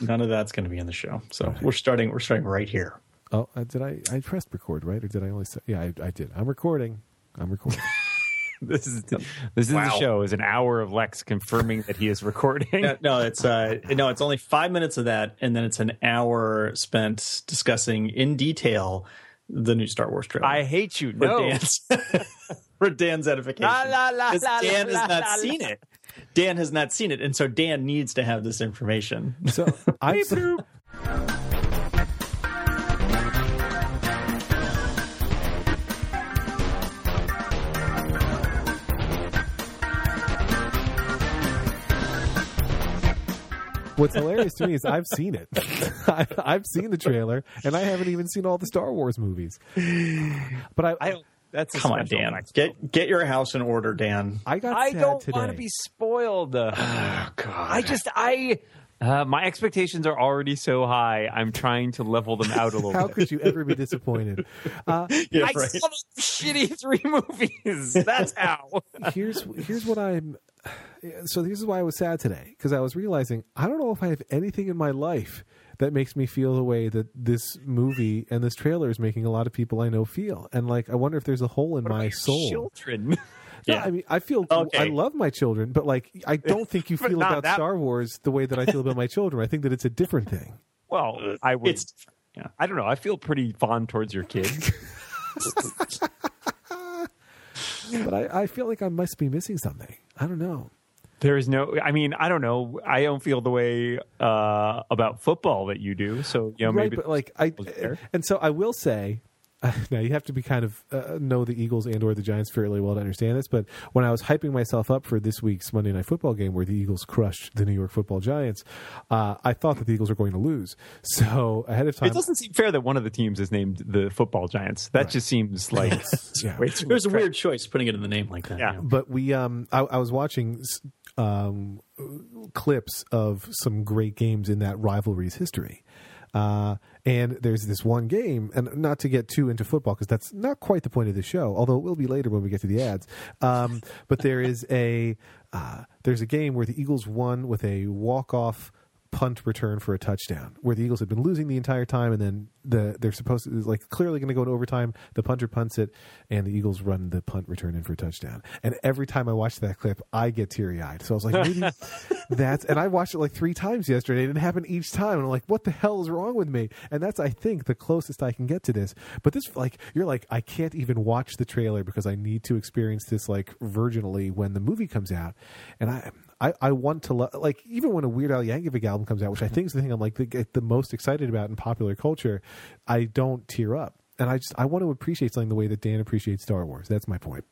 none of that's going to be in the show. So we're starting. We're starting right here. Oh, uh, did I? I pressed record, right? Or did I only say? Yeah, I, I did. I'm recording. I'm recording. this is this is the show. Is an hour of Lex confirming that he is recording. No, no, it's uh, no, it's only five minutes of that, and then it's an hour spent discussing in detail the new Star Wars trailer. I hate you. for No. Dan's for Dan's edification. La, la, la, 'Cause la, Dan la, has not la, seen la. it. Dan has not seen it, and so Dan needs to have this information. So I. What's hilarious to me is I've seen it. I've, I've seen the trailer, and I haven't even seen all the Star Wars movies. But I, I. That's a Come on, Dan, Lex get get your house in order, Dan. I got. I sad don't want to be spoiled. Oh God, I just I. Uh, my expectations are already so high. I'm trying to level them out a little How bit. could you ever be disappointed? Uh, yeah, I right. saw those shitty three movies. That's how. here's here's what I'm. So this is why I was sad today because I was realizing I don't know if I have anything in my life that makes me feel the way that this movie and this trailer is making a lot of people I know feel, and like I wonder if there's a hole in my soul. Children. No, Yeah. I mean, I feel Okay. I love my children, but like I don't think you feel about that- Star Wars the way that I feel about my children. I think that it's a different thing. Well, uh, I would. It's yeah. I don't know. I feel pretty fond towards your kids. But I, I feel like I must be missing something. I don't know. There is no. I mean, I don't know. I don't feel the way uh, about football that you do. So you know, right, maybe but like I, there. and so I will say, now you have to be kind of uh, know the Eagles and or the Giants fairly well to understand this. But when I was hyping myself up for this week's Monday Night Football game, where the Eagles crushed the New York Football Giants, uh, I thought that the Eagles were going to lose. So ahead of time, it doesn't seem fair that one of the teams is named the football Giants. That just seems like yeah. way too It was a weird choice putting it in the name like that. Yeah. but we um I, I was watching um clips of some great games in that rivalry's history. Uh and there's this one game and not to get too into football because that's not quite the point of the show although it will be later when we get to the ads. Um but there is a uh there's a game where the eagles won with a walk-off punt return for a touchdown where the Eagles had been losing the entire time and then the they're supposed to like clearly going to go to overtime. The punter punts it and the Eagles run the punt return in for a touchdown. And every time I watch that clip I get teary-eyed. So I was like maybe that's and I watched it like three times yesterday and it happened each time and I'm like what the hell is wrong with me? And that's I think the closest I can get to this. But this like you're like I can't even watch the trailer because I need to experience this like virginally when the movie comes out. And I I, I want to lo- like even when a Weird Al Yankovic album comes out, which I think is the thing I'm like the, the most excited about in popular culture. I don't tear up, and I just I want to appreciate something the way that Dan appreciates Star Wars. That's my point.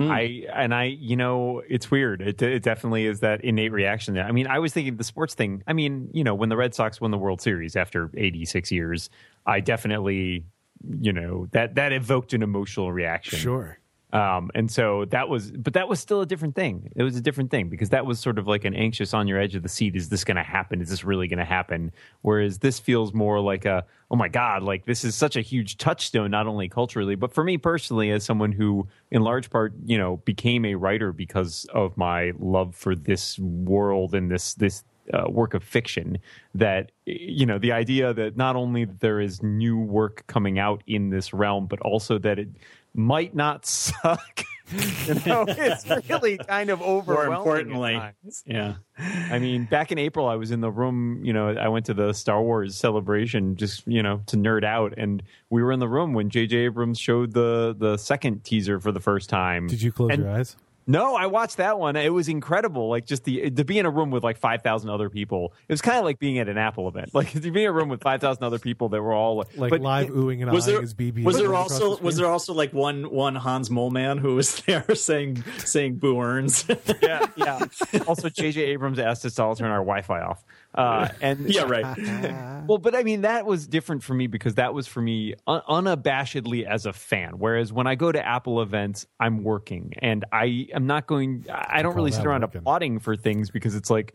Mm. I and I, you know, it's weird. It, it definitely is that innate reaction. There. I mean, I was thinking the sports thing. I mean, you know, when the Red Sox won the World Series after 86 years, I definitely, you know, that that evoked an emotional reaction. Sure. Um, and so that was, but that was still a different thing. It was a different thing because that was sort of like an anxious on your edge of the seat. Is this going to happen? Is this really going to happen? Whereas this feels more like a, oh my God, like this is such a huge touchstone, not only culturally, but for me personally, as someone who in large part, you know, became a writer because of my love for this world and this, this, uh, work of fiction that you know the idea that not only there is new work coming out in this realm but also that it might not suck. You know it's really kind of More overwhelming at importantly, yeah. i mean back in april i was in the room you know i went to the star wars celebration just you know to nerd out. And we were in the room when jj abrams showed the the second teaser for the first time. Did you close And- your eyes? No, I watched that one. It was incredible. Like just the to be in a room with like five thousand other people. It was kind of like being at an Apple event. Like to be in a room with five thousand other people that were all Like but- live oohing and Was there as BB. was there also the was there also like one one Hans Moleman who was there saying saying boo earns? yeah, yeah. Also, JJ Abrams asked us to all turn our Wi-Fi off. Uh, and yeah, right. Well, but I mean, that was different for me because that was for me un- unabashedly as a fan. Whereas when I go to Apple events, I'm working and I am not going, I don't really sit around working. applauding for things because it's like,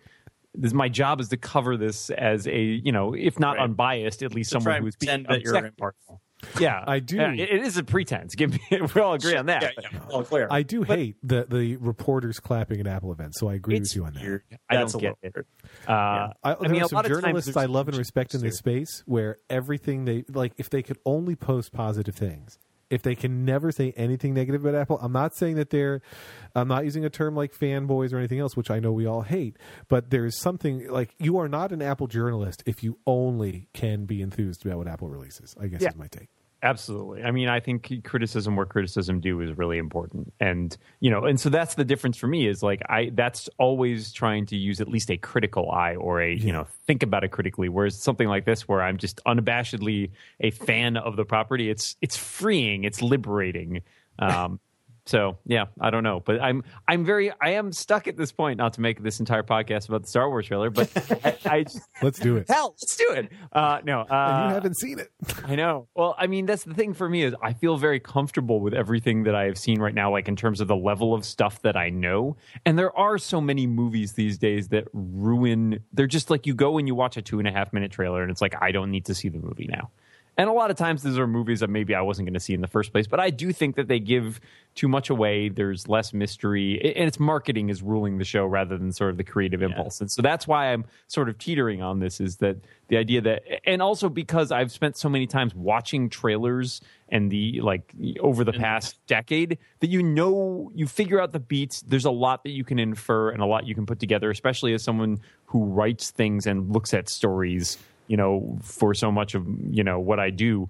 this, my job is to cover this as a, you know, if not Right. unbiased, at least To someone who's being that you're impartial. Yeah, I do. Yeah, it- it is a pretense. Give me, we all agree on that. Yeah, yeah, all clear. I do hate the the reporters clapping at Apple events, so I agree with you on that. weird. I That's don't a get little it. Uh, I, I there mean, are a some lot of journalists I love and respect in this space where everything they like, if they could only post positive things, if they can never say anything negative about Apple, I'm not saying that they're, I'm not using a term like fanboys or anything else, which I know we all hate, but there's something like you are not an Apple journalist if you only can be enthused about what Apple releases. I guess Yeah. is my take. Absolutely. I mean, I think criticism where criticism due is really important. And, you know, and so that's the difference for me is like I that's always trying to use at least a critical eye or a, you know, think about it critically. Whereas something like this where I'm just unabashedly a fan of the property, it's it's freeing, it's liberating. Um so yeah, I don't know, but I'm I'm very I am stuck at this point. Not to make this entire podcast about the Star Wars trailer, but I, I just, Let's do it. hell, let's do it. Uh, no, uh, and you haven't seen it. I know. Well, I mean, that's the thing for me is I feel very comfortable with everything that I have seen right now, like in terms of the level of stuff that I know. And there are so many movies these days that ruin. They're just like you go and you watch a two and a half minute trailer, and it's like I don't need to see the movie now. And a lot of times, these are movies that maybe I wasn't going to see in the first place. But I do think that they give too much away. There's less mystery, and it's marketing is ruling the show rather than sort of the creative impulse. And so that's why I'm sort of teetering on this. Is that the idea that, and also because I've spent so many times watching trailers and the like over the mm-hmm. past decade that you know you figure out the beats. There's a lot that you can infer and a lot you can put together, especially as someone who writes things and looks at stories you know, for so much of, you know, what I do,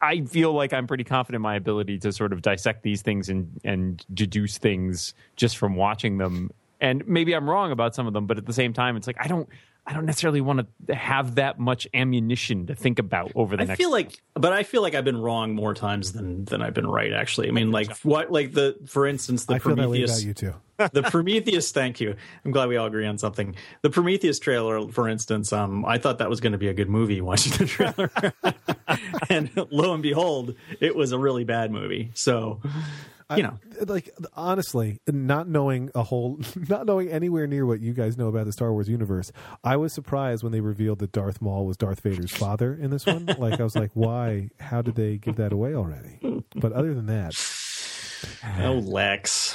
I feel like I'm pretty confident in my ability to sort of dissect these things and, and deduce things just from watching them. And maybe I'm wrong about some of them, but at the same time, it's like, I don't, I don't necessarily want to have that much ammunition to think about over the I next. I feel like, but I feel like I've been wrong more times than than I've been right. Actually, I mean, like what, like the, for instance, the I feel that way Prometheus. about you too. the Prometheus, thank you. I'm glad we all agree on something. The Prometheus trailer, for instance, um, I thought that was going to be a good movie watching the trailer. and lo and behold, it was a really bad movie. So, you know, like honestly, not knowing a whole, not knowing anywhere near what you guys know about the Star Wars universe, I was surprised when they revealed that Darth Maul was Darth Vader's father in this one. like I was like, why? How did they give that away already? But other than that, oh Lex,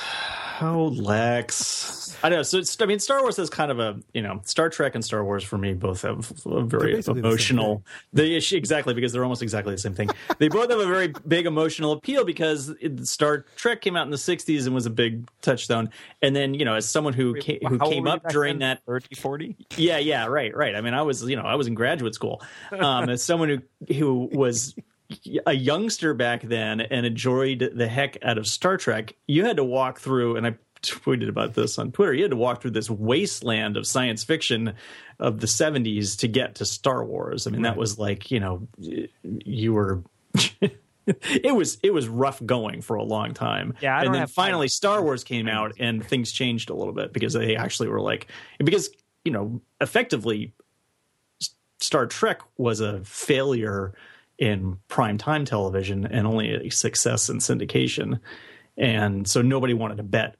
oh Lex. I know. So it's, I mean, Star Wars is kind of a you know, Star Trek and Star Wars for me both have a very basically the emotional. The issue exactly because they're almost exactly the same thing. they both have a very big emotional appeal because it, Star Trek came out in the '60s and was a big touchstone. And then you know, as someone who came, who came up during then? that 30, 40? yeah, yeah, right, right. I mean, I was, you know, I was in graduate school. Um, as someone who who was a youngster back then and enjoyed the heck out of Star Trek, you had to walk through, and I tweeted about this on Twitter. You had to walk through this wasteland of science fiction of the '70s to get to Star Wars. I mean, that was like, you know, you were. it was it was rough going for a long time. Yeah, and then finally. Star Wars came out and things changed a little bit because they actually were like because you know effectively Star Trek was a failure in prime time television and only a success in syndication, and so nobody wanted to bet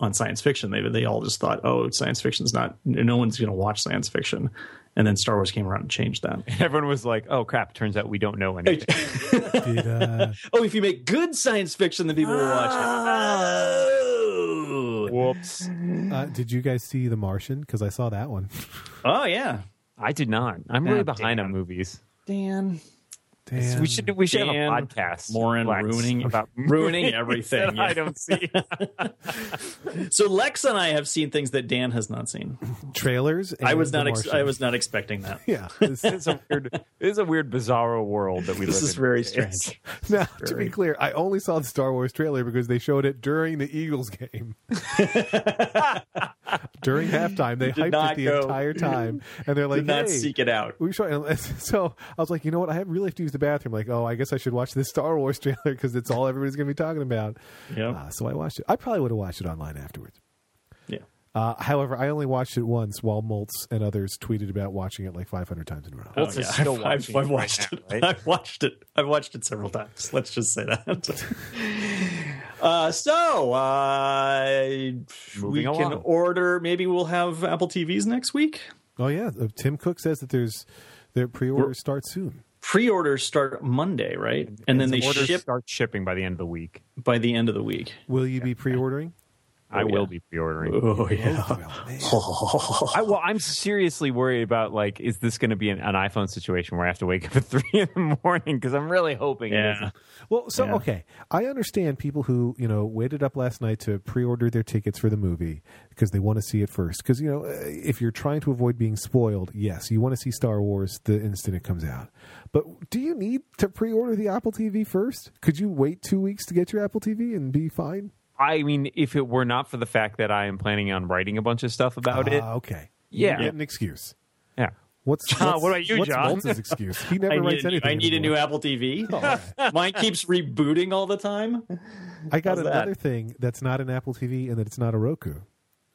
on science fiction. They they all just thought, oh, science fiction's not no one's going to watch science fiction, and then Star Wars came around and changed that. Everyone was like, "Oh crap! Turns out we don't know anything." did, uh, oh, if you make good science fiction, then people will watch it. Oh, Whoops! uh, did you guys see The Martian? Because I saw that one. oh yeah, I did not. I'm really Ah, behind damn. on movies. Dan. Damn. We should we should Dan have a podcast. Morin Lex, ruining about ruining everything. that I don't see. So Lex and I have seen things that Dan has not seen. trailers. I was not. Ex- I was not expecting that. Yeah. This- it's a weird, it is a weird, bizarro world that we live in. This live is in. very It's- strange. Now, to be clear, I only saw the Star Wars trailer because they showed it during the Eagles game. during halftime, they hyped it the go- entire time, and they're like, Did not "Hey, seek it out. we show." So I was like, you know what? I really have to use the bathroom. Like, oh, I guess I should watch this Star Wars trailer because it's all everybody's going to be talking about. Yeah. Uh, so I watched it. I probably would have watched it online afterwards. Yeah. Uh, however, I only watched it once while Moltz and others tweeted about watching it like 500 times in a row. Oh, It's yeah. still I've, watching I've it right watched it. right? I've watched it. I've watched it several times. Let's just say that. uh, so uh, we Moving can order. Maybe we'll have Apple TVs next week. Oh yeah, uh, Tim Cook says that there's their pre-orders starts soon. Pre-orders start Monday, right? And then they orders ship start shipping by the end of the week. by the end of the week. Will you be pre-ordering? I Oh, will yeah. be pre-ordering. Oh yeah. Well. I, well, I'm seriously worried about like, is this going to be an, an iPhone situation where I have to wake up at three in the morning? Because I'm really hoping. Yeah. isn't. Well, so Yeah. okay, I understand people who you know waited up last night to pre-order their tickets for the movie because they want to see it first. Because you know, uh, if you're trying to avoid being spoiled, yes, you want to see Star Wars the instant it comes out. But do you need to pre-order the Apple TV first? Could you wait two weeks to get your Apple TV and be fine? I mean, if it were not for the fact that I am planning on writing a bunch of stuff about it, Ah, okay, Yeah. you get an excuse. yeah. What's, John, what's what about you, what's John? Moltz's excuse? He never I writes need, a, anything. I need a new. Apple TV. Oh, all right. Mine keeps rebooting all the time. I got How's that? another thing that's not an Apple TV and that it's not a Roku.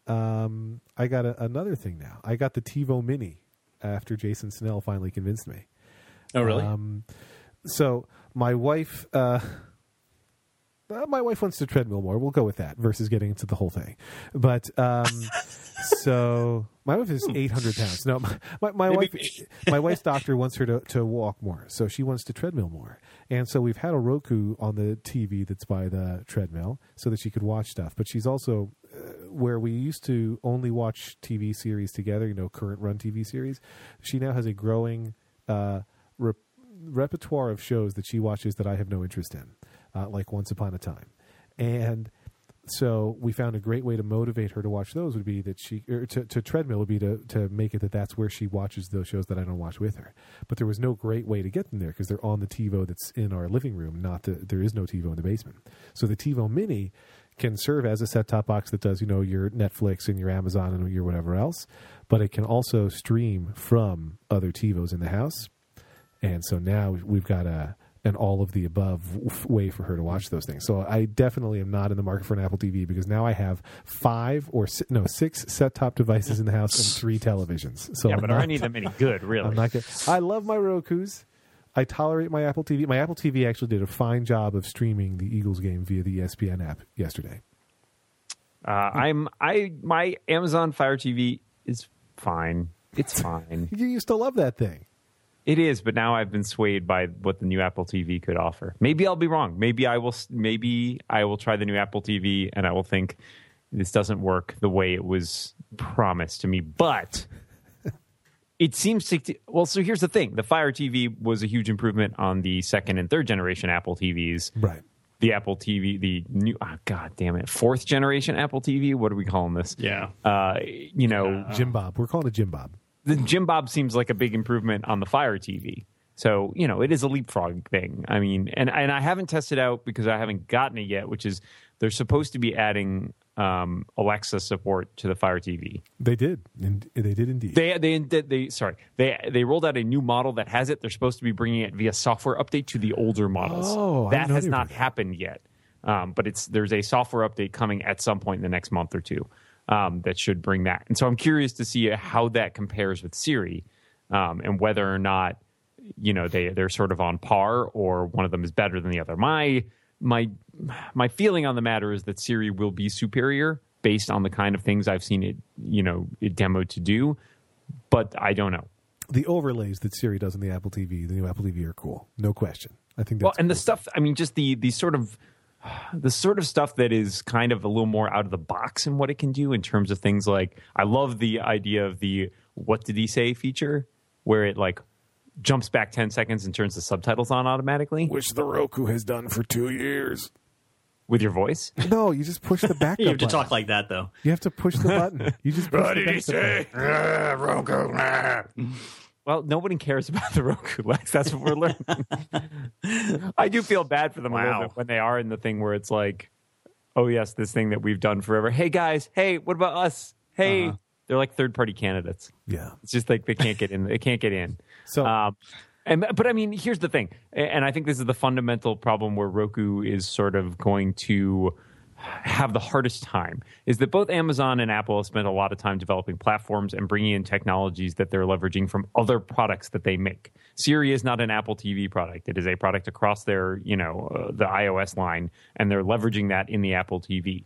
Um, I got a, another thing now. I got the TiVo Mini after Jason Snell finally convinced me. Oh really? Um, so my wife, uh, uh, my wife wants to treadmill more. We'll go with that versus getting into the whole thing. But um, so my wife is eight hundred pounds. No, my my, my wife, my wife's doctor wants her to to walk more, so she wants to treadmill more. And so we've had a Roku on the TV that's by the treadmill so that she could watch stuff. But she's also uh, where we used to only watch TV series together, you know, current run TV series. She now has a growing uh, re- repertoire of shows that she watches that I have no interest in, uh, like Once Upon a Time. And so we found a great way to motivate her to watch those would be that she or to, to treadmill would be to to make it that that's where she watches those shows that I don't watch with her. But there was no great way to get them there because they're on the TiVo that's in our living room. Not the, there is no TiVo in the basement. So the TiVo Mini can serve as a set top box that does you know your Netflix and your Amazon and your whatever else, but it can also stream from other TiVos in the house. And so now we've got a an all of the above way for her to watch those things. So I definitely am not in the market for an Apple TV because now I have five or si- no six set top devices in the house and three televisions. So Yeah, I'm but not, are any of them any good, really? I'm not good. I love my Roku's. I tolerate my Apple TV. My Apple TV actually did a fine job of streaming the Eagles game via the ESPN app yesterday. Uh, I'm I my Amazon Fire TV is fine. It's fine. You used to love that thing. It is, but now I've been swayed by what the new Apple TV could offer. Maybe I'll be wrong. Maybe I will. Maybe I will try the new Apple TV and I will think this doesn't work the way it was promised to me. But it seems to. Well, so here's the thing: the Fire TV was a huge improvement on the second and third generation Apple TVs. Right. The Apple TV, the new, oh, god damn it, fourth generation Apple TV. What are we calling this? yeah. Uh, you know, Jim Bob. We're calling it Jim Bob. The Jim Bob seems like a big improvement on the Fire TV. So you know, it is a leapfrog thing. I mean, and and I haven't tested out because I haven't gotten it yet. Which is they're supposed to be adding um, Alexa support to the Fire TV. They did. And they did indeed. They they they, they sorry they they rolled out a new model that has it. They're supposed to be bringing it via software update to the older models. Oh, that has not happened yet. Um, but it's there's a software update coming at some point in the next month or two um, that should bring that. And so I'm curious to see how that compares with Siri um, and whether or not you know they they're sort of on par or one of them is better than the other. My my my feeling on the matter is that Siri will be superior based on the kind of things I've seen it you know it demoed to do, but I don't know. the overlays that Siri does on the Apple TV, the new Apple TV, are cool. No question. I think that's well, and the stuff. I mean, just the the sort of the sort of stuff that is kind of a little more out of the box in what it can do in terms of things like I love the idea of the "What did he say?" feature, where it like jumps back ten seconds and turns the subtitles on automatically which the Roku has done for two years. with your voice. No, you just push the back. Button. You have to button. talk like that though. You have to push the button. You just push the say? button. Well, nobody cares about the Roku Lex. That's what we're learning. I do feel bad for them a little Wow. bit when they are in the thing where it's like, oh yes, this thing that we've done forever. Hey guys, hey, what about us? Hey, they're like third party candidates. Yeah. It's just like they can't get in. They can't get in. So- um, and but I mean, here's the thing, and I think this is the fundamental problem where Roku is sort of going to have the hardest time is that both Amazon and Apple have spent a lot of time developing platforms and bringing in technologies that they're leveraging from other products that they make. Siri is not an Apple TV product; it is a product across their, you know, uh, the iOS line, and they're leveraging that in the Apple TV.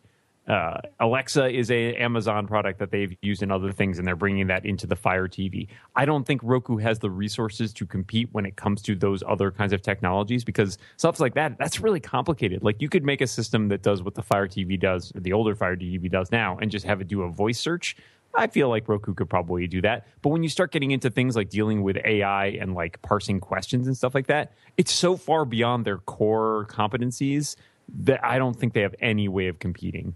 Uh, Alexa is a Amazon product that they've used in other things, and they're bringing that into the Fire TV. I don't think Roku has the resources to compete when it comes to those other kinds of technologies because stuff like that that's really complicated. Like you could make a system that does what the Fire TV does, the older Fire TV does now, and just have it do a voice search. I feel like Roku could probably do that. But when you start getting into things like dealing with AI and like parsing questions and stuff like that, it's so far beyond their core competencies that I don't think they have any way of competing.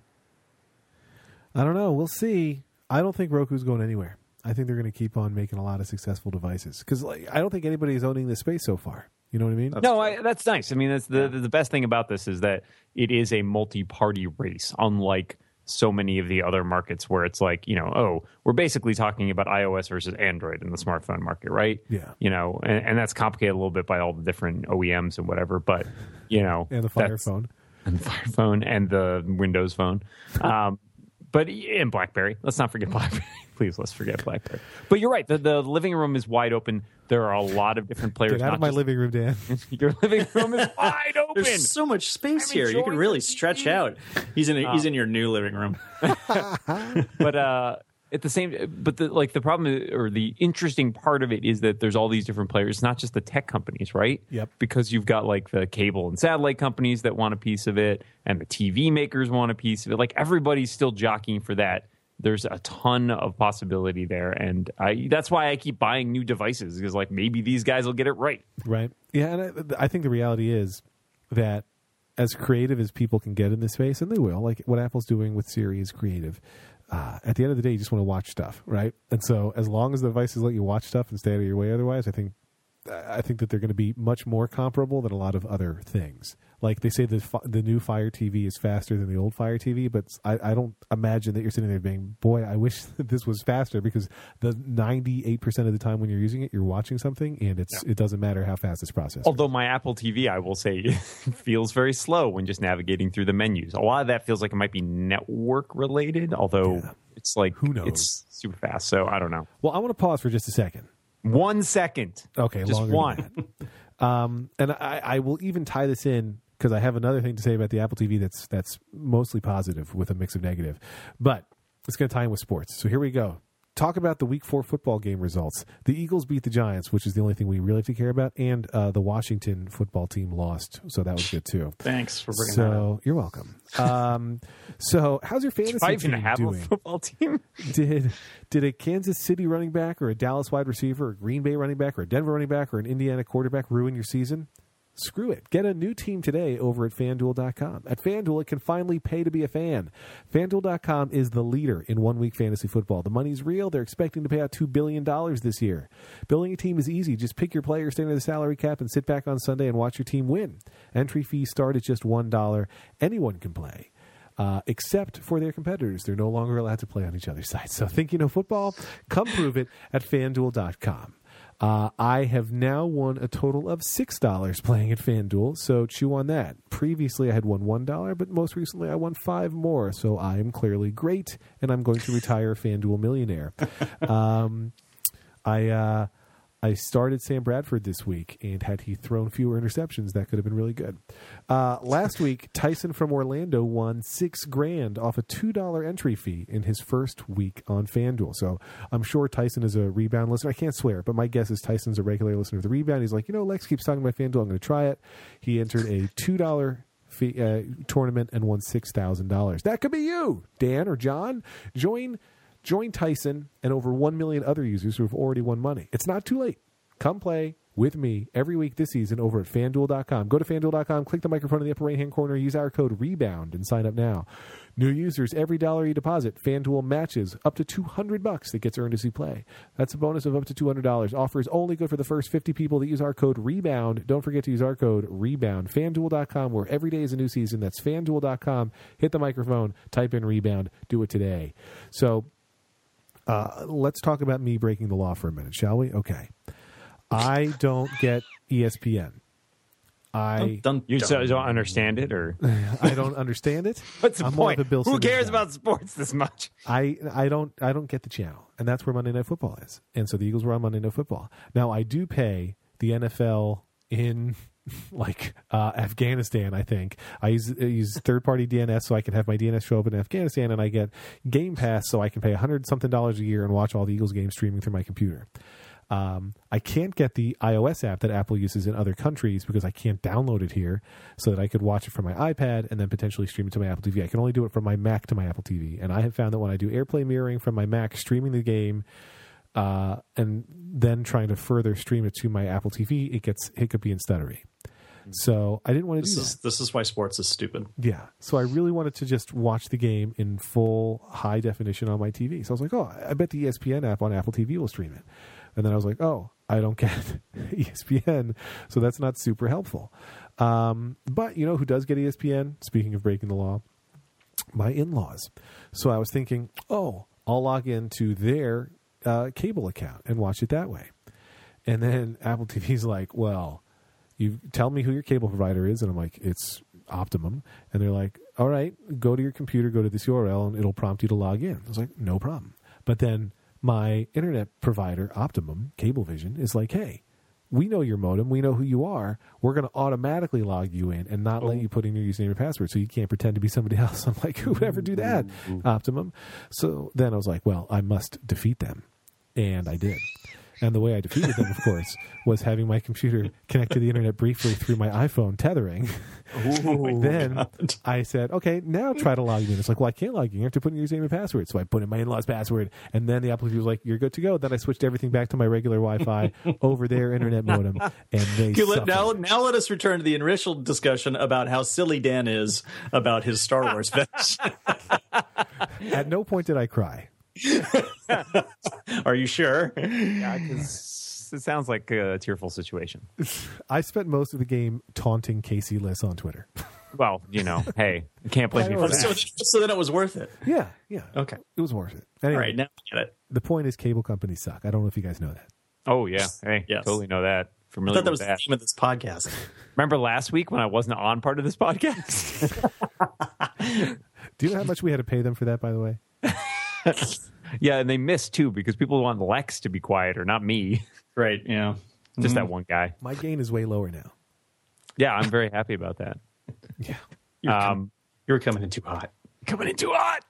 I don't know. We'll see. I don't think Roku's going anywhere. I think they're going to keep on making a lot of successful devices because like, I don't think anybody is owning this space so far. You know what I mean? no, I, that's nice. I mean, that's the the best thing about this is that it is a multi-party race, unlike so many of the other markets where it's like, you know, oh, we're basically talking about iOS versus Android in the smartphone market, right? Yeah. You know, and, and that's complicated a little bit by all the different OEMs and whatever, but you know, and the Fire phone. and the Fire phone and the Windows phone. Um, but and BlackBerry. Let's not forget BlackBerry. Please, let's forget BlackBerry. But you're right. The, the living room is wide open. There are a lot of different players. Get out of my just- living room, Dan. Your living room is wide open. There's so much space I'm here. You can really stretch out. He's in a, he's in your new living room. but uh, at the same, but the like the problem or the interesting part of it is that there's all these different players. It's not just the tech companies, right? Yep. Because you've got like the cable and satellite companies that want a piece of it, and the TV makers want a piece of it. Like everybody's still jockeying for that. There's a ton of possibility there, and I that's why I keep buying new devices because like maybe these guys will get it right. Right. Yeah, and I, I think the reality is that as creative as people can get in this space, and they will, like what Apple's doing with Siri is creative. Uh, at the end of the day, you just want to watch stuff, right? And so, as long as the devices let you watch stuff and stay out of your way, otherwise, I think I think that they're going to be much more comparable than a lot of other things. Like they say, the the new Fire TV is faster than the old Fire TV, but I, I don't imagine that you're sitting there being, "Boy, I wish that this was faster," because the 98 percent of the time when you're using it, you're watching something, and it's it doesn't matter how fast it's processed. Although my Apple TV, I will say, feels very slow when just navigating through the menus. A lot of that feels like it might be network related, although Yeah. it's like Who knows? It's super fast, so I don't know. Well, I want to pause for just a second. One second. Okay, just longer one. Um, and I, I will even tie this in because I have another thing to say about the Apple TV that's that's mostly positive with a mix of negative, but it's going to tie in with sports. So here we go. Talk about the Week Four football game results. The Eagles beat the Giants, which is the only thing we really have to care about, and uh, the Washington football team lost, so that was good too. Thanks for bringing that up. So you're welcome. Um, so how's your fantasy I even team have doing? a football team. did did a Kansas City running back or a Dallas wide receiver or a Green Bay running back or a Denver running back or an Indiana quarterback ruin your season? Screw it. Get a new team today over at fanduel.com. At Fanduel, it can finally pay to be a fan. Fanduel.com is the leader in one week fantasy football. The money's real. They're expecting to pay out $2 billion this year. Building a team is easy. Just pick your player, stand under the salary cap, and sit back on Sunday and watch your team win. Entry fees start at just $1. Anyone can play uh, except for their competitors. They're no longer allowed to play on each other's sides. So think you know football? Come prove it at fanduel.com. Uh, I have now won a total of $6 playing at FanDuel, so chew on that. Previously, I had won $1, but most recently, I won 5 more, so I am clearly great, and I'm going to retire a FanDuel millionaire. Um, I uh, I started Sam Bradford this week, and had he thrown fewer interceptions, that could have been really good. Uh, last week, Tyson from Orlando won six grand off a two dollar entry fee in his first week on FanDuel. So I'm sure Tyson is a rebound listener. I can't swear, but my guess is Tyson's a regular listener of the rebound. He's like, you know, Lex keeps talking about FanDuel. I'm going to try it. He entered a two dollar fee uh, tournament and won six thousand dollars. That could be you, Dan or John. Join join Tyson and over 1 million other users who have already won money. It's not too late. Come play with me every week this season over at fanduel.com. Go to fanduel.com, click the microphone in the upper right hand corner, use our code REBOUND and sign up now. New users, every dollar you deposit, FanDuel matches up to 200 bucks that gets earned as you play. That's a bonus of up to $200. Offer is only good for the first 50 people that use our code REBOUND. Don't forget to use our code REBOUND. FanDuel.com, where every day is a new season. That's fanduel.com. Hit the microphone, type in REBOUND, do it today. So uh, let's talk about me breaking the law for a minute, shall we? Okay. I don't get ESPN. I Dun, You dun. so, don't understand it, or I don't understand it. what's the I'm point? Bill Who Simmons cares guy. about sports this much? I I don't I don't get the channel, and that's where Monday Night Football is. And so the Eagles were on Monday Night Football. Now I do pay the NFL in like uh, Afghanistan. I think I use I use third party DNS so I can have my DNS show up in Afghanistan, and I get Game Pass so I can pay a hundred something dollars a year and watch all the Eagles games streaming through my computer. Um, I can't get the iOS app that Apple uses in other countries because I can't download it here, so that I could watch it from my iPad and then potentially stream it to my Apple TV. I can only do it from my Mac to my Apple TV, and I have found that when I do AirPlay mirroring from my Mac, streaming the game, uh, and then trying to further stream it to my Apple TV, it gets hiccupy and stuttery. So I didn't want to This do is that. this is why sports is stupid. Yeah. So I really wanted to just watch the game in full high definition on my TV. So I was like, oh, I bet the ESPN app on Apple TV will stream it. And then I was like, oh, I don't get ESPN, so that's not super helpful. Um, but you know who does get ESPN? Speaking of breaking the law, my in-laws. So I was thinking, oh, I'll log into their uh, cable account and watch it that way. And then Apple TV's like, well, you tell me who your cable provider is, and I'm like, it's Optimum, and they're like, all right, go to your computer, go to this URL, and it'll prompt you to log in. I was like, no problem. But then my internet provider, Optimum Cablevision, is like, hey, we know your modem, we know who you are. We're going to automatically log you in and not let you put in your username and password, so you can't pretend to be somebody else. I'm like, who would ever do that, Optimum? So then I was like, well, I must defeat them, and I did. And the way I defeated them, of course, was having my computer connect to the internet briefly through my iPhone tethering. then I said, okay, now try to log in. It's like, well, I can't log in. You have to put in your username and password. So I put in my in-laws password. And then the Apple TV was like, you're good to go. Then I switched everything back to my regular Wi-Fi over their internet modem. And they Okay, let- suffered. now, now let us return to the initial discussion about how silly Dan is about his Star Wars fetish. At no point did I cry. Are you sure? Yeah, because it sounds like a tearful situation. I spent most of the game taunting Casey Liss on Twitter. Well, you know, hey, you can't blame me for So, that. so then it was worth it. yeah, yeah. Okay. It was worth it. All Anyway, right, now I get it. the point is cable companies suck. I don't know if you guys know that. Oh yeah, hey, Yes. totally know that. I thought that with was the that. name of this podcast. Remember last week when I wasn't on part of this podcast? Do you know how much we had to pay them for that, by the way? yeah, and they missed too because people want Lex to be quieter, not me. right, yeah. Just that one guy. My gain is way lower now. Yeah, I'm very happy about that. Yeah. You're, com- Um, you're coming in too hot. coming in too hot.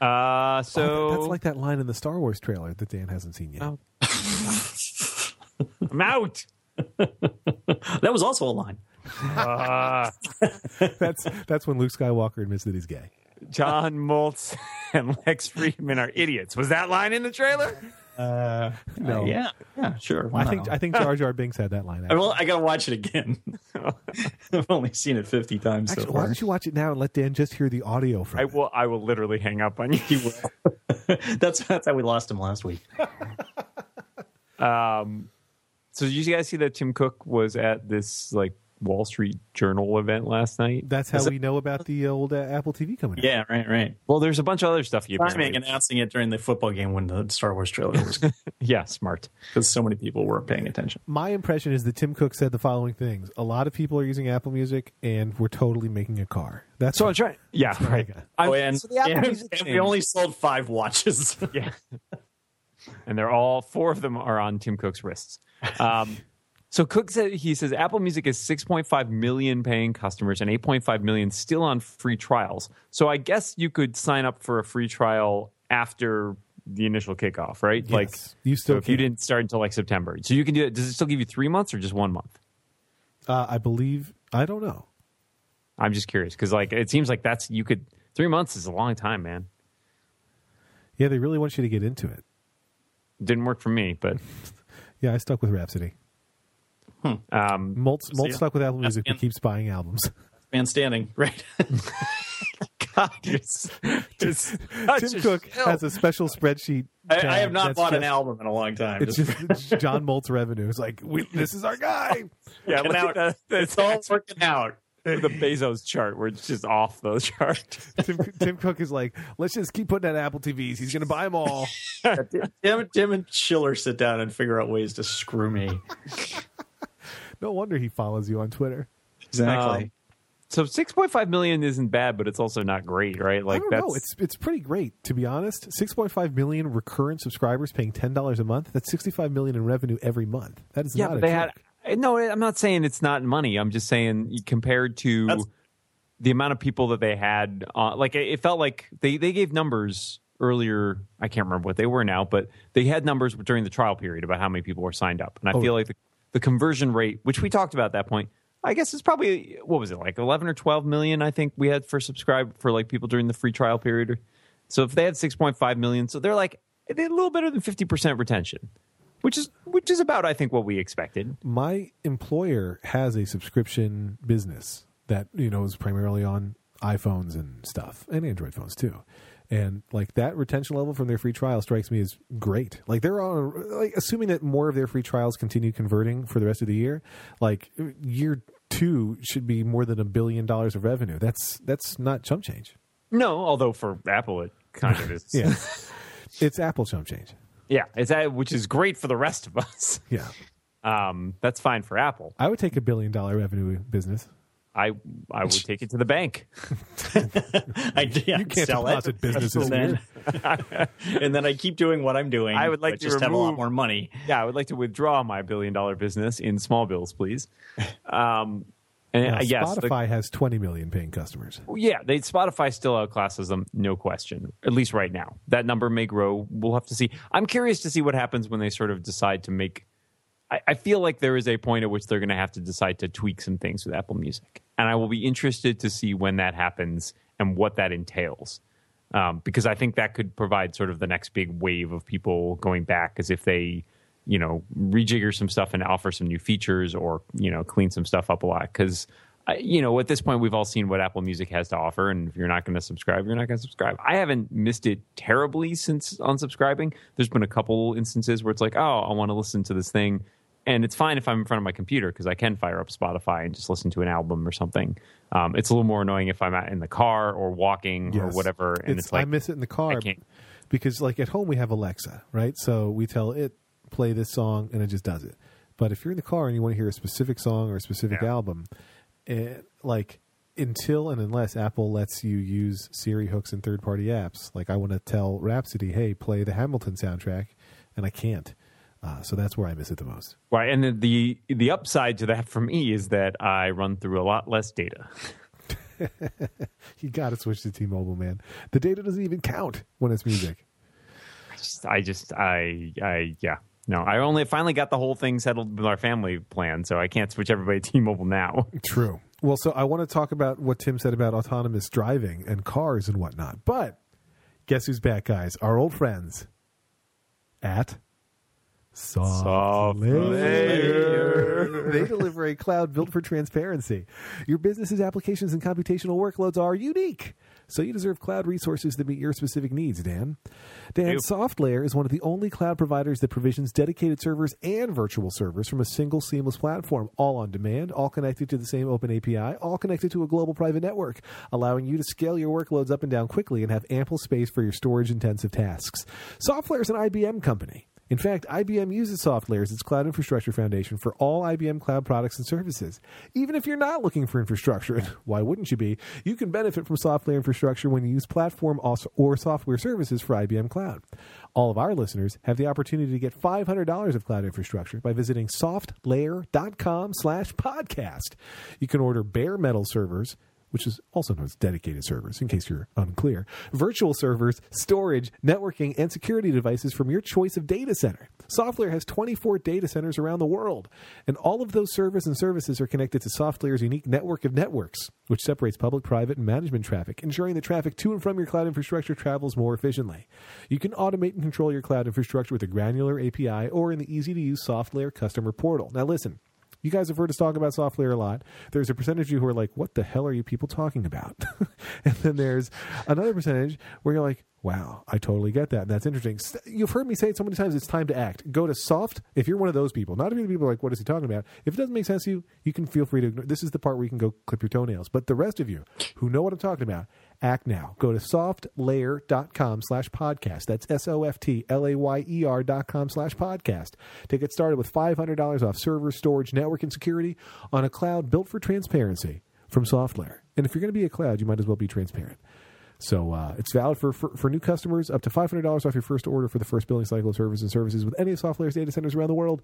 Uh, so Oh, that's like that line in the Star Wars trailer that Dan hasn't seen yet. Oh. I'm out. That was also a line. Uh, That's that's when Luke Skywalker admits that he's gay. John Moltz and Lex Friedman are idiots. Was that line in the trailer? Uh, No. yeah, yeah, sure. why I think not? I think Jar Jar Binks had that line. I, Actually. well, I gotta watch it again. I've only seen it fifty times Actually, so why don't you watch it now and let Dan just hear the audio from I it? will. I will literally hang up on you. He will. that's that's how we lost him last week. Um, so did you guys see that Tim Cook was at this like Wall Street Journal event last night? That's how Is it- we know about the old uh, Apple TV coming out. Yeah, right, right. Well, there's a bunch of other stuff you Timing announcing it during the football game when the Star Wars trailer was Yeah, smart. because so many people weren't paying attention. My impression is that Tim Cook said the following things: A lot of people are using Apple Music, and we're totally making a car. That's So what I'm trying. Yeah, I right. I'm- Oh, and, so the Apple and- Music and we only sold five watches. yeah. and they're all four of them are on Tim Cook's wrists. Um, so Cook said he says Apple Music has 6.5 million paying customers and 8.5 million still on free trials. So I guess you could sign up for a free trial after the initial kickoff, right? Like Yes. you so still if you didn't start until like September, so you can do it. Does it still give you three months or just one month? Uh, I believe. I don't know. I'm just curious because like it seems like that's you could three months is a long time, man. Yeah, they really want you to get into it. Didn't work for me, but Yeah, I stuck with Rhapsody. Um, Moltz, Moltz yeah. stuck with Apple Music, but keeps buying albums. Man standing, right? God, you're s- you're Tim Cook shill. has a special spreadsheet. I, I have not that's bought an album in a long time. It's Just- just John Moltz revenue. It's like we, this is our guy. yeah, look now at the, the, it's all working out. the Bezos chart where it's just off the chart. Tim, Tim Cook is like, let's just keep putting out Apple TVs. He's going to buy them all. Tim, Tim and Schiller sit down and figure out ways to screw me. No wonder he follows you on Twitter. Exactly. Um, So 6.5 million isn't bad, but it's also not great, right? I Like don't that's know. It's it's pretty great to be honest. Six point five million recurrent subscribers paying ten dollars a month. That's sixty five million in revenue every month. That is yeah, not but a they joke. had no, I'm not saying it's not money. I'm just saying compared to That's- the amount of people that they had, uh, like it it felt like they they gave numbers earlier. I can't remember what they were now, but they had numbers during the trial period about how many people were signed up, and I Oh. feel like the, the conversion rate, which we talked about at that point. I guess it's probably what was it like 11 or 12 million I think we had for subscribe for like people during the free trial period. So if they had 6.5 million, so they're like they're a little better than 50% retention, which is which is about I think what we expected. my employer has a subscription business that you know is primarily on iPhones and stuff and Android phones too. And like that retention level from their free trial strikes me as great. Like they're on like assuming that more of their free trials continue converting for the rest of the year, like year 2 should be more than a billion dollars of revenue. That's that's not chump change. No, although for Apple it kind of is. Yeah. it's Apple chump change. Yeah, it's that which is great for the rest of us. Yeah. Um, that's fine for Apple. I would take a billion dollar revenue business. I I would take it to the bank. I yeah, You can't sell deposit it, businesses and then, and then I keep doing what I'm doing. I would like to just have a lot more money. Yeah, I would like to withdraw my billion dollar business in small bills, please. Um, and Now, uh, yes, the- Spotify has 20 million paying customers. yeah, they Spotify still outclasses them, no question. At least right now, that number may grow. We'll have to see. I'm curious to see what happens when they sort of decide to make. I, I feel like there is a point at which they're going to have to decide to tweak some things with Apple Music, and I will be interested to see when that happens and what that entails. Um, because I think that could provide sort of the next big wave of people going back, as if they, you know, rejigger some stuff and offer some new features or you know clean some stuff up a lot. Because you know, at this point, we've all seen what Apple Music has to offer, and if you're not going to subscribe, you're not going to subscribe. I haven't missed it terribly since unsubscribing. There's been a couple instances where it's like, oh, I want to listen to this thing, and it's fine if I'm in front of my computer because I can fire up Spotify and just listen to an album or something. Um, it's a little more annoying if I'm out in the car or walking or whatever, and it's, like I miss it in the car because like at home we have Alexa, right? So we tell it play this song and it just does it. But if you're in the car and you want to hear a specific song or a specific Yeah. album, it, like until and unless Apple lets you use Siri hooks and third party apps, like I want to tell Rhapsody, "Hey, play the Hamilton soundtrack," and I can't. Uh, so that's where I miss it the most. Right, and the, the the upside to that for me is that I run through a lot less data. You got to switch to T-Mobile, man. The data doesn't even count when it's music. just, I just, I, I, yeah. No, I only finally got the whole thing settled with our family plan, so I can't switch everybody to T-Mobile now. True. Well, so I want to talk about what Tim said about autonomous driving and cars and whatnot. But guess who's back, guys? Our old friends at SoftLayer. They deliver a cloud built for transparency. Your business's applications and computational workloads are unique. So you deserve cloud resources that meet your specific needs, Dan. Dan, Yep. SoftLayer is one of the only cloud providers that provisions dedicated servers and virtual servers from a single seamless platform, all on demand, all connected to the same open API, all connected to a global private network, allowing you to scale your workloads up and down quickly and have ample space for your storage intensive tasks. SoftLayer is an IBM company. In fact, IBM uses SoftLayer as its cloud infrastructure foundation for all IBM cloud products and services. Even if you're not looking for infrastructure, and why wouldn't you be? You can benefit from SoftLayer infrastructure when you use platform or software services for IBM Cloud. All of our listeners have the opportunity to get $500 of cloud infrastructure by visiting softlayer.com slash podcast. You can order bare metal servers, which is also known as dedicated servers, in case you're unclear, virtual servers, storage, networking, and security devices from your choice of data center. SoftLayer has 24 data centers around the world, and all of those servers and services are connected to SoftLayer's unique network of networks, which separates public, private, and management traffic, ensuring the traffic to and from your cloud infrastructure travels more efficiently. You can automate and control your cloud infrastructure with a granular API or in the easy to use SoftLayer customer portal. Now, listen. You guys have heard us talk about SoftLayer a lot. There's a percentage of you who are like, what the hell are you people talking about? and then there's another percentage where you're like, wow, I totally get that. And that's interesting. You've heard me say it so many times, it's time to act. Go to soft, if you're one of those people, not if you're the people like, what is he talking about? If it doesn't make sense to you, you can feel free to ignore. This is the part where you can go clip your toenails. But the rest of you who know what I'm talking about, act now. Go to softlayer.com slash podcast. That's S-O-F-T-L-A-Y-E-R dot com slash podcast to get started with $500 off server, storage, network, and security on a cloud built for transparency from SoftLayer. And if you're going to be a cloud, you might as well be transparent. So uh, it's valid for, for, for new customers up to $500 off your first order for the first billing cycle of services and services with any of SoftLayer's data centers around the world.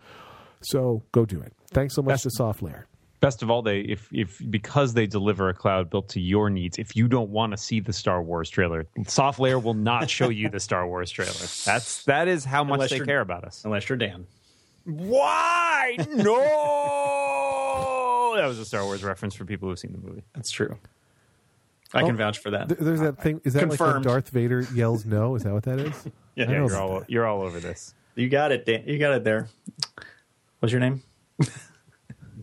So go do it. Thanks so much to SoftLayer. Best of all, they if if because they deliver a cloud built to your needs. If you don't want to see the Star Wars trailer, SoftLayer will not show you the Star Wars trailer. That's that is how much Unless they care about us. Unless you're Dan. Why? No. that was a Star Wars reference for people who've seen the movie. That's true. I can vouch for that. Th- There's that thing. Is that like when Darth Vader yells no? Is that what that is? Yeah, I know You're all that. you're all over this. You got it, Dan. You got it there. What's your name?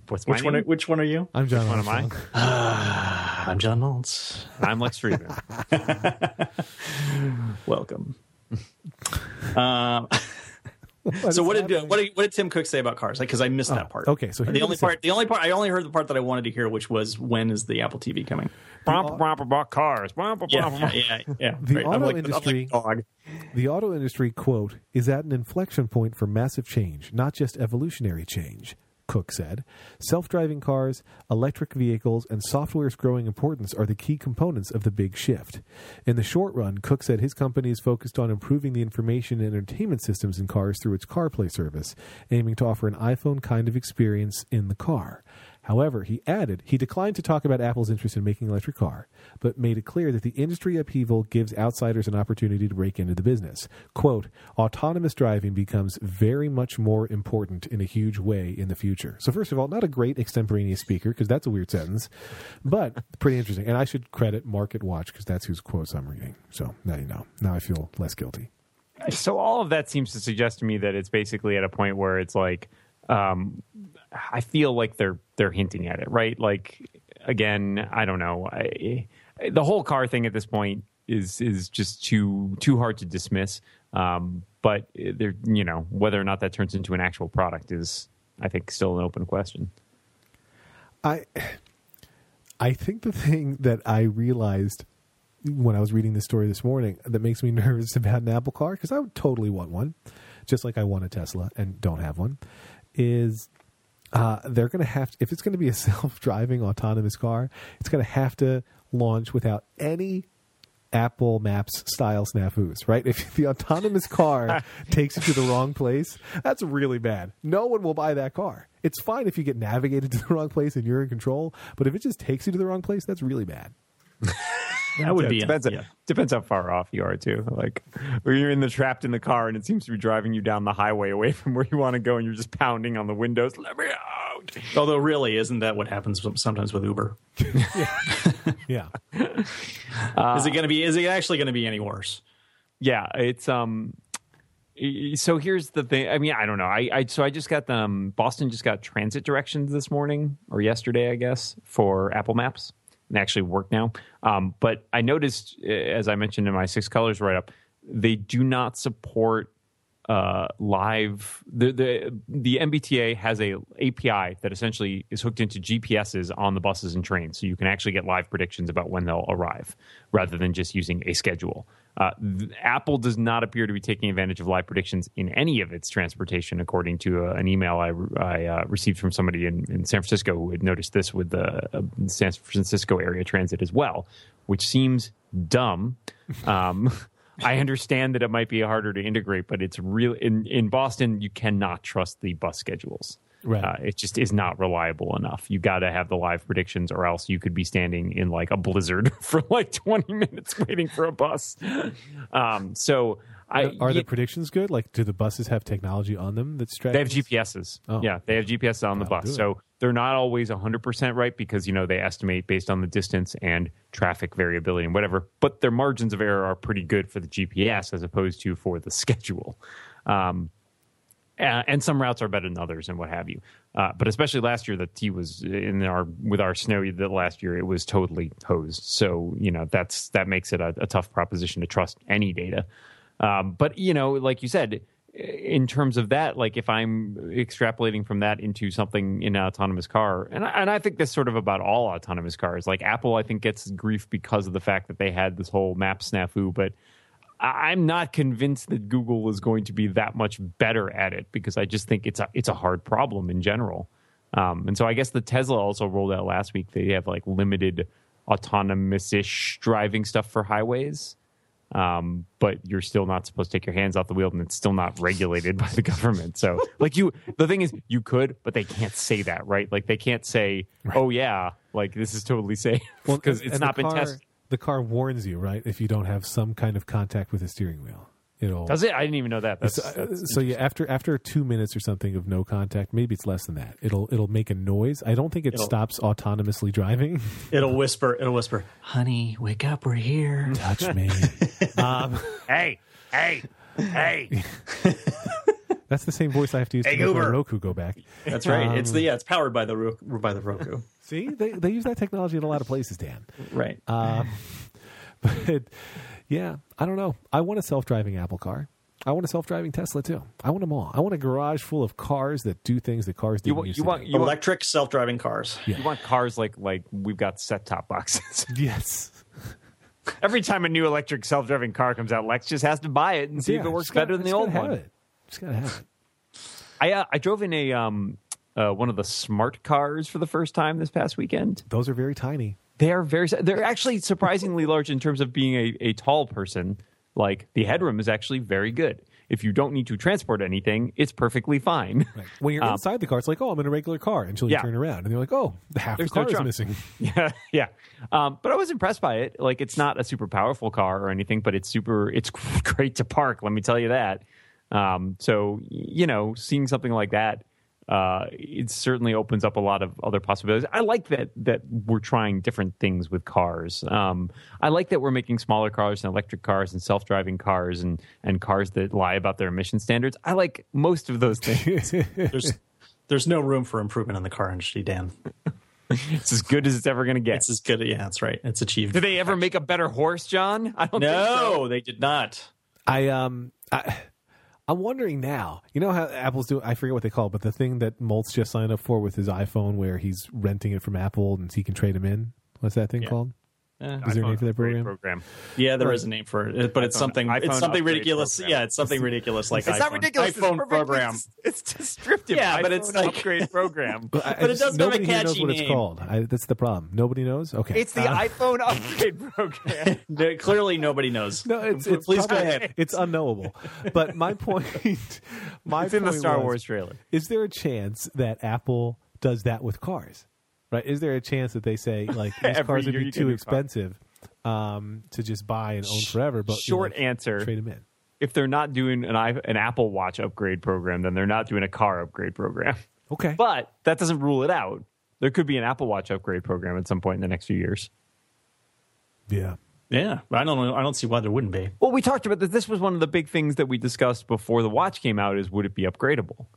What's my Which one? Are, which one are you? I'm John. One am I? Armstrong. I'm John Moltz. I'm Lex Friedman. Welcome. um, What so is what did what did, what did Tim Cook say about cars? Because I missed that part. okay, so the only what he part, the only part, I only heard the part that I wanted to hear, which was when is the Apple TV coming? Bump, bump, bump, cars. Bump, bump, Yeah, bump. yeah, yeah. yeah. The Right. Auto like- industry- like. The auto industry, quote, is at an inflection point for massive change, not just evolutionary change, Cook said. Self driving cars, electric vehicles, and software's growing importance are the key components of the big shift. In the short run, Cook said his company is focused on improving the information and entertainment systems in cars through its CarPlay service, aiming to offer an iPhone kind of experience in the car. However, he added he declined to talk about Apple's interest in making an electric car, but made it clear that the industry upheaval gives outsiders an opportunity to break into the business. Quote, autonomous driving becomes very much more important in a huge way in the future. So, first of all, not a great extemporaneous speaker, because that's a weird sentence, but pretty interesting. And I should credit Market Watch, because that's whose quotes I'm reading. So now you know. Now I feel less guilty. so all of that seems to suggest to me that it's basically at a point where it's like um, I feel like they're they're hinting at it, right? Like again, I don't know. I, the whole car thing at this point is is just too too hard to dismiss. Um, but there, you know, whether or not that turns into an actual product is, I think, still an open question. I I think the thing that I realized when I was reading this story this morning that makes me nervous about an Apple car because I would totally want one, just like I want a Tesla and don't have one, is uh, they're going to have to, if it's going to be a self-driving autonomous car, it's going to have to launch without any Apple Maps style snafus, right? If the autonomous car takes you to the wrong place, that's really bad. No one will buy that car. It's fine if you get navigated to the wrong place and you're in control, but if it just takes you to the wrong place, that's really bad. That would be depends. yeah. Depends how far off you are too. Like, where you're in the trapped in the car and it seems to be driving you down the highway away from where you want to go, and you're just pounding on the windows. Let me out. Although, really, isn't that what happens sometimes with Uber? Yeah. Yeah. is it going to be? Is it actually going to be any worse? Yeah, it's um. So here's the thing. I mean, I don't know. I, I so I just got them. Boston just got transit directions this morning or yesterday, I guess, for Apple Maps. And actually work now. Um, but I noticed, uh, as I mentioned in my six colors write up, they do not support uh, live. The, the the MBTA has a API that essentially is hooked into GPSs on the buses and trains, so you can actually get live predictions about when they'll arrive, rather than just using a schedule. Uh, Apple does not appear to be taking advantage of live predictions in any of its transportation, according to uh, an email I, I uh, received from somebody in, in San Francisco who had noticed this with the uh, San Francisco area transit as well, which seems dumb. Um, I understand that it might be harder to integrate, but it's real in in Boston. You cannot trust the bus schedules. Right. Uh, it just is not reliable enough. You got to have the live predictions, or else you could be standing in like a blizzard for like twenty minutes waiting for a bus. Um, so I Are yeah, the predictions good? Like, do the buses have technology on them that's they have? GPSs. Oh. Yeah, they have GPS on the That'll bus. So they're not always 100% right because, you know, they estimate based on the distance and traffic variability and whatever. But their margins of error are pretty good for the GPS as opposed to for the schedule. Um, uh, and some routes are better than others and what have you. Uh, but especially last year, the T was in our with our snow that last year it was totally hosed. So you know that's that makes it a, a tough proposition to trust any data. Um, but you know, like you said, in terms of that, like if I'm extrapolating from that into something in an autonomous car, and I, and I think that's sort of about all autonomous cars. Like Apple, I think gets grief because of the fact that they had this whole map snafu, but I'm not convinced that Google is going to be that much better at it because I just think it's a it's a hard problem in general. Um, and so I guess the Tesla also rolled out last week. They have like limited autonomous ish driving stuff for highways. Um, but you're still not supposed to take your hands off the wheel, and it's still not regulated by the government. So, like you, the thing is, you could, but they can't say that, right? Like they can't say, "Oh yeah, like this is totally safe," because and- it's not been car, tested. The car warns you, right? If you don't have some kind of contact with the steering wheel, it'll. Does it? I didn't even know that. That's, so, uh, that's so yeah, after after two minutes or something of no contact, maybe it's less than that. It'll it'll make a noise. I don't think it It'll- stops autonomously driving. It'll whisper. It'll whisper. Honey, wake up. We're here. Touch me. um, hey, hey, hey. that's the same voice I have to use Hey, to make my Roku go back. That's right. Um, it's the yeah. It's powered by the Ro- by the Roku. See, they they use that technology in a lot of places, Dan. Right. Um, but yeah, I don't know. I want a self-driving Apple car. I want a self-driving Tesla too. I want them all. I want a garage full of cars that do things that cars didn't want- used you to want- do. you want- Electric self-driving cars. Yeah. You want cars like like we've got set top boxes. Yes. Every time a new electric self driving car comes out, Lex just has to buy it and see if it works just gotta- better than the old one. It. Just gotta have it. I uh, I drove in a um uh, one of the smart cars for the first time this past weekend. Those are very tiny. They are very they're actually surprisingly large in terms of being a, a tall person. Like the headroom is actually very good. If you don't need to transport anything, it's perfectly fine. Right. When you're Um, inside the car, it's like, oh, I'm in a regular car until you Yeah. turn around, and you're like, oh, the half There's the car no is trunk. missing. Yeah, yeah. Um, but I was impressed by it. Like, it's not a super powerful car or anything, but it's super. It's great to park. Let me tell you that. Um, so you know, seeing something like that, uh, it certainly opens up a lot of other possibilities. I like that that we're trying different things with cars. Um, I like that we're making smaller cars and electric cars and self driving cars and and cars that lie about their emission standards. I like most of those things. There's there's no room for improvement in the car industry, Dan. it's as good as it's ever going to get. It's as good. Yeah, that's right. It's achieved. Did they ever make a better horse, John? I don't think so. They did not. I um I I'm wondering now. You know how Apple's doing? I forget what they call it, but the thing that Moltz just signed up for with his iPhone where he's renting it from Apple and he can trade him in. What's that thing Yeah. called? Eh. Is there a name for that upgrade program? Yeah, there is a name for it, but it's iPhone- something. iPhone it's something ridiculous. program. Yeah, it's something ridiculous like It's iPhone. not ridiculous. iPhone perfect. program. It's, it's descriptive. Yeah, but it's like- upgrade program. But, I- I But it doesn't have a nobody here knows catchy what it's called. I, that's the problem. Nobody knows. Okay, It's the Uh, iPhone upgrade program. There- Clearly, nobody knows. No, it's, it's Please go ahead. It's unknowable. But my point, my It's in the Star was, Wars trailer. Is there a chance that Apple does that with cars? Right? Is there a chance that they say like these cars would be too expensive um, to just buy and own forever? But you Short answer: trade them in. If they're not doing an an Apple Watch upgrade program, then they're not doing a car upgrade program. Okay, But that doesn't rule it out. There could be an Apple Watch upgrade program at some point in the next few years. yeah. Yeah, I don't know. I don't see why there wouldn't be. Well, we talked about this. This was one of the big things that we discussed before the watch came out: is would it be upgradable?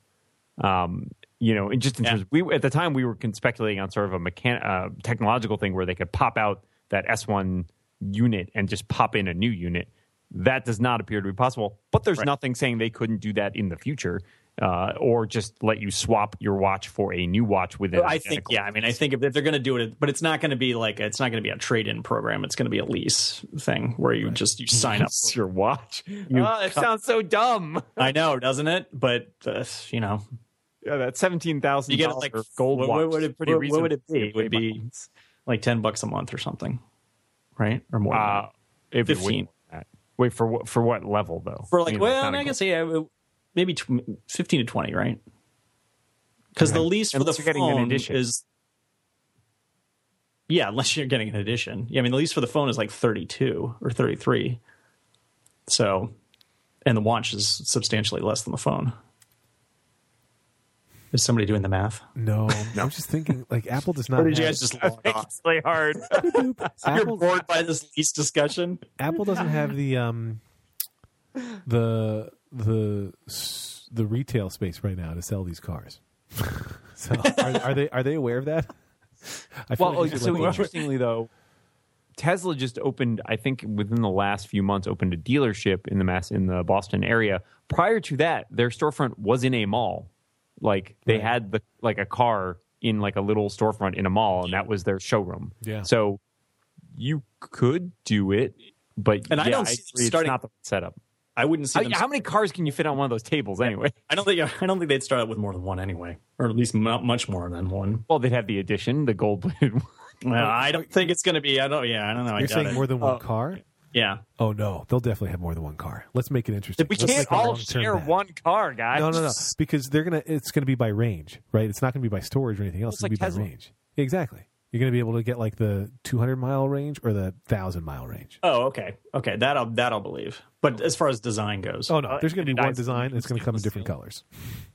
Um, you know, and just in Yeah. terms, we at the time we were speculating on sort of a mechan- uh, technological thing where they could pop out that S1 unit and just pop in a new unit. That does not appear to be possible. But there's Right. nothing saying they couldn't do that in the future, uh, or just let you swap your watch for a new watch with it. I think. Yeah, I mean, I think if, if they're going to do it, but it's not going to be like it's not going to be a trade-in program. It's going to be a lease thing where you just you sign up. Your watch. oh, it sounds so dumb. I know, doesn't it? But uh, you know, Yeah, that seventeen thousand you get like gold what, watch. what would it, pretty what, what would it be? It would be like ten bucks a month or something, right? Or more. Uh, that. it'd be way 15. more. Wait for what? For what level though? for like, You know, well, I guess yeah, maybe tw- fifteen to twenty, right? Because the lease for Unless the you're getting an phone is. Yeah, unless you're getting an edition. Yeah, I mean, the lease for the phone is like 32 or 33. So, and the watch is substantially less than the phone. Is somebody doing the math? No, I'm just thinking like Apple does not. Or did you have- guys just log off? it's really hard. You're bored by this lease discussion? Apple doesn't have the um the the the retail space right now to sell these cars. so are, are they are they aware of that? I feel well, like so let them know. interestingly though, Tesla just opened. I think within the last few months, opened a dealership in the mass in the Boston area. Prior to that, their storefront was in a mall. Like they Right. had the like a car in like a little storefront in a mall, and that was their showroom. Yeah. So you could do it, but And I don't see them agree, starting- it's not the setup. I wouldn't see How, them. how many cars can you fit on one of those tables anyway? I don't think. I don't think they'd start out with more than one anyway, or at least not much more than one. Well, they'd have the addition, the gold plated one. Well, I don't think it's going to be. I don't. Yeah, I don't know. I You're doubt saying it. more than one oh. car? Yeah. Oh no, they'll definitely have more than one car. Let's make it interesting. We Let's can't make a all long-term share bet. one car, guys. No, no, no. Because they're gonna. It's gonna be by range, right? It's not gonna be by storage or anything else. It's It's, gonna like be Tesla. by range. Exactly. You're gonna be able to get like the 200 mile range or the thousand mile range. Oh, okay. Okay, that I'll that I'll believe. But as far as design goes, Oh no, uh, there's gonna be one I- design. and It's gonna come in different colors.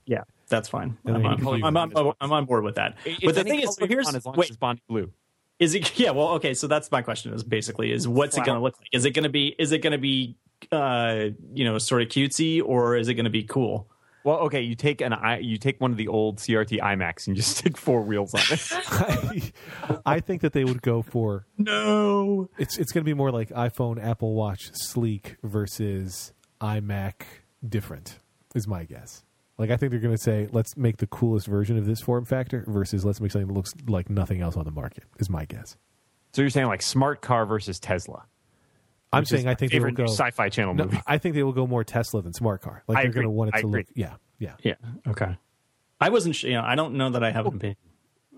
yeah, that's fine. I'm then on, you can I'm, on, I'm on board with that. It's but the thing is, so here's want as long wait, as it's Bonnie blue. Is it? Yeah, well, okay. So that's my question. Is basically is what's it going to look like? Is it going to be? Is it going to be? Uh, you know, sort of cutesy, or is it going to be cool? Well, okay, you take an i you take one of the old CRT iMacs and you just stick four wheels on it. I, I think that they would go for No. it's it's going to be more like iPhone, Apple Watch, sleek versus iMac, different. Is my guess. Like I think they're going to say, let's make the coolest version of this form factor versus let's make something that looks like nothing else on the market. Is my guess. so you're saying like smart car versus Tesla? I'm saying I think they will go. sci-fi channel No, movie. I think they will go more Tesla than smart car. Like I they're going to want it I to agree. look. Yeah, yeah. Yeah. Okay. I wasn't. sure. You know, I don't know that I have an opinion.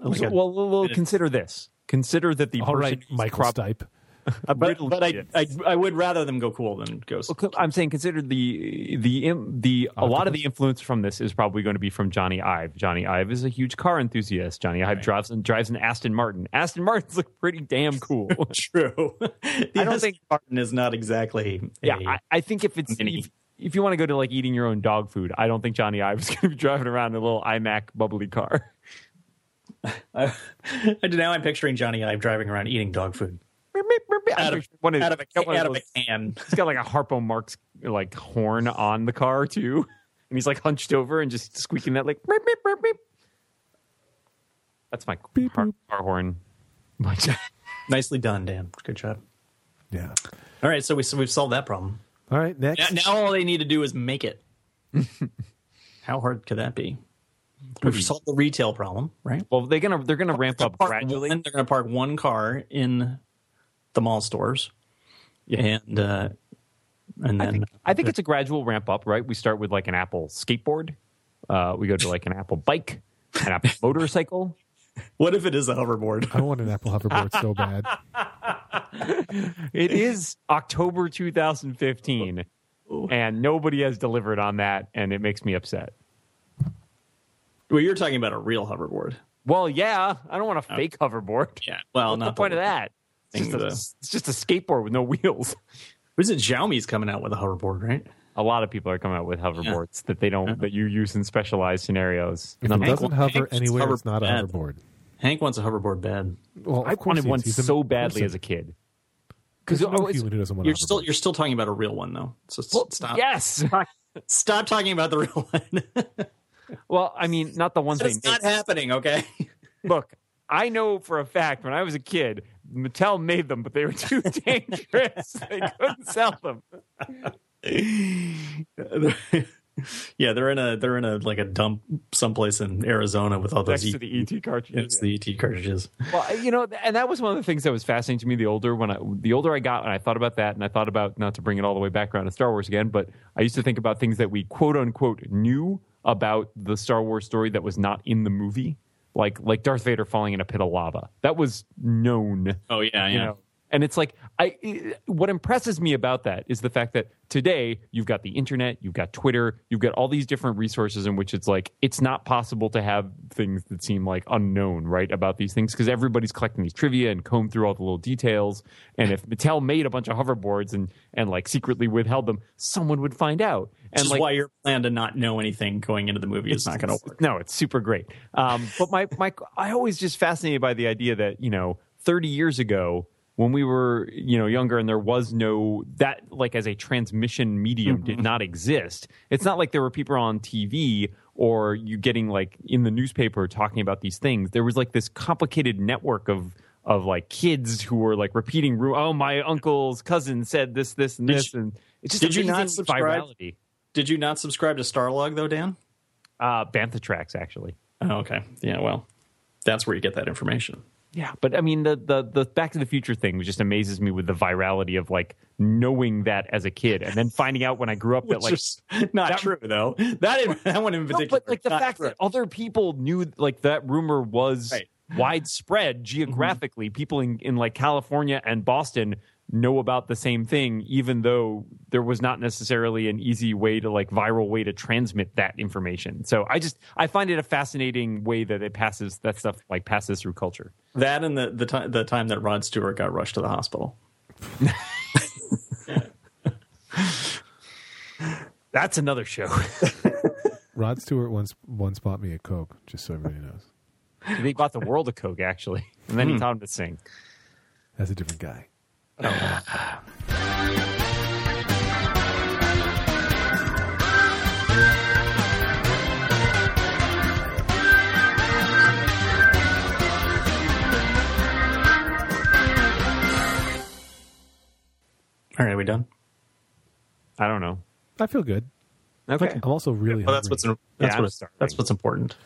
Like So- a- well, we'll consider this. Consider that the All person right, Michael prob- Stipe. Uh, but but I. I I would rather them go cool than go. s- Well, I'm saying consider the the the a lot of the influence from this is probably going to be from Jony Ive. Jony Ive is a huge car enthusiast. Jony Ive drives and drives an Aston Martin. Aston Martins look pretty damn cool. True. the I don't think- Martin is not exactly. Yeah, I, I think if it's Mini. if, if you want to go to like eating your own dog food, I don't think Jony Ive is going to be driving around in a little iMac bubbly car. I, now I'm picturing Jony Ive driving around eating dog food out of, One of- out of, a, got one of out of a can. He's got like a Harpo Marx like horn on the car too, and he's like hunched over and just squeaking that like. Beep, beep, beep, beep. That's my Beep, car, boop. car horn. Nicely done, Dan. Good job. Yeah. All right, so we so we've solved that problem. All right. Next. Now, now all they need to do is make it. How hard could that be? We've solved the retail problem, right? well, they're gonna they're gonna ramp up gradually. one- they're going to park one car in the mall stores, and uh, and I then think, I think it's a gradual ramp up, right? We start with like an Apple skateboard. Uh, we go to like an Apple bike, an Apple motorcycle. what if it is a hoverboard? I want an Apple hoverboard so bad. It is October 2015, and nobody has delivered on that, and it makes me upset. Well, you're talking about a real hoverboard. Well, yeah, I don't want a fake hoverboard. Yeah. Well, What's the not point of that? It's just, a, it's just a skateboard with no wheels. Was it Xiaomi's coming out with a hoverboard, right? A lot of people are coming out with hoverboards that they don't that you use in specialized scenarios. If None it of doesn't them- hover Hank's anywhere, it's not a hoverboard. hoverboard. Hank wants a hoverboard bed. Well, I wanted one is. He's a so badly person. as a kid. Because no oh, human who doesn't want a You're still you're still talking about a real one though. So s- stop. yes. Stop talking about the real one. Well, I mean, not the ones they That's not make. happening. Okay. Look, I know for a fact when I was a kid, Mattel made them, but they were too dangerous. they couldn't sell them. yeah, they're in a they're in a like a dump someplace in Arizona with all those Next to the ET cartridges. It's the ET cartridges. Well, you know, and that was one of the things that was fascinating to me. The older when I, the older I got, and I thought about that, and I thought about not to bring it all the way back around to Star Wars again, but I used to think about things that we quote unquote knew about the Star Wars story that was not in the movie, like like Darth Vader falling in a pit of lava. That was known. Oh yeah, you know and it's like i what impresses me about that is the fact that today you've got the internet you've got twitter you've got all these different resources in which it's like it's not possible to have things that seem like unknown right about these things because everybody's collecting these trivia and comb through all the little details and if mattel made a bunch of hoverboards and and like secretly withheld them someone would find out and like why your plan to not know anything going into the movie is not going to work. no, it's super great. Um, but my my I always just fascinated by the idea that you know, 30 years ago when we were you know younger and there was no that like as a transmission medium did not exist. It's not like there were people on TV or you getting like in the newspaper talking about these things. There was like this complicated network of of like kids who were like repeating oh my uncle's cousin said this this and Did this you- and it's just did you not subscribe? virality. Did you not subscribe to Starlog though, Dan? Uh, Bantha tracks actually. Oh, okay. Yeah, well, that's where you get that information. Yeah, but I mean the the the Back to the Future thing just amazes me with the virality of like knowing that as a kid and then finding out when I grew up that like not that- true though. That that one in no, particular. but like the fact true. that other people knew like that rumor was Right. widespread mm-hmm. geographically, people in in like California and Boston know about the same thing, even though there was not necessarily an easy way to like viral way to transmit that information. So I just I find it a fascinating way that it passes that stuff like passes through culture. That and the the, time the time that Rod Stewart got rushed to the hospital. That's another show. Rod Stewart once once bought me a Coke, just so everybody knows. He bought the world a Coke actually, and then he hmm. taught him to sing. That's a different guy. All right, are we done? I don't know. I feel good. Okay. I'm also really Well, that's hungry. what's that's Yeah, what that's what's important.